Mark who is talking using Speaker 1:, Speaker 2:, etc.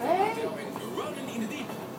Speaker 1: Hey.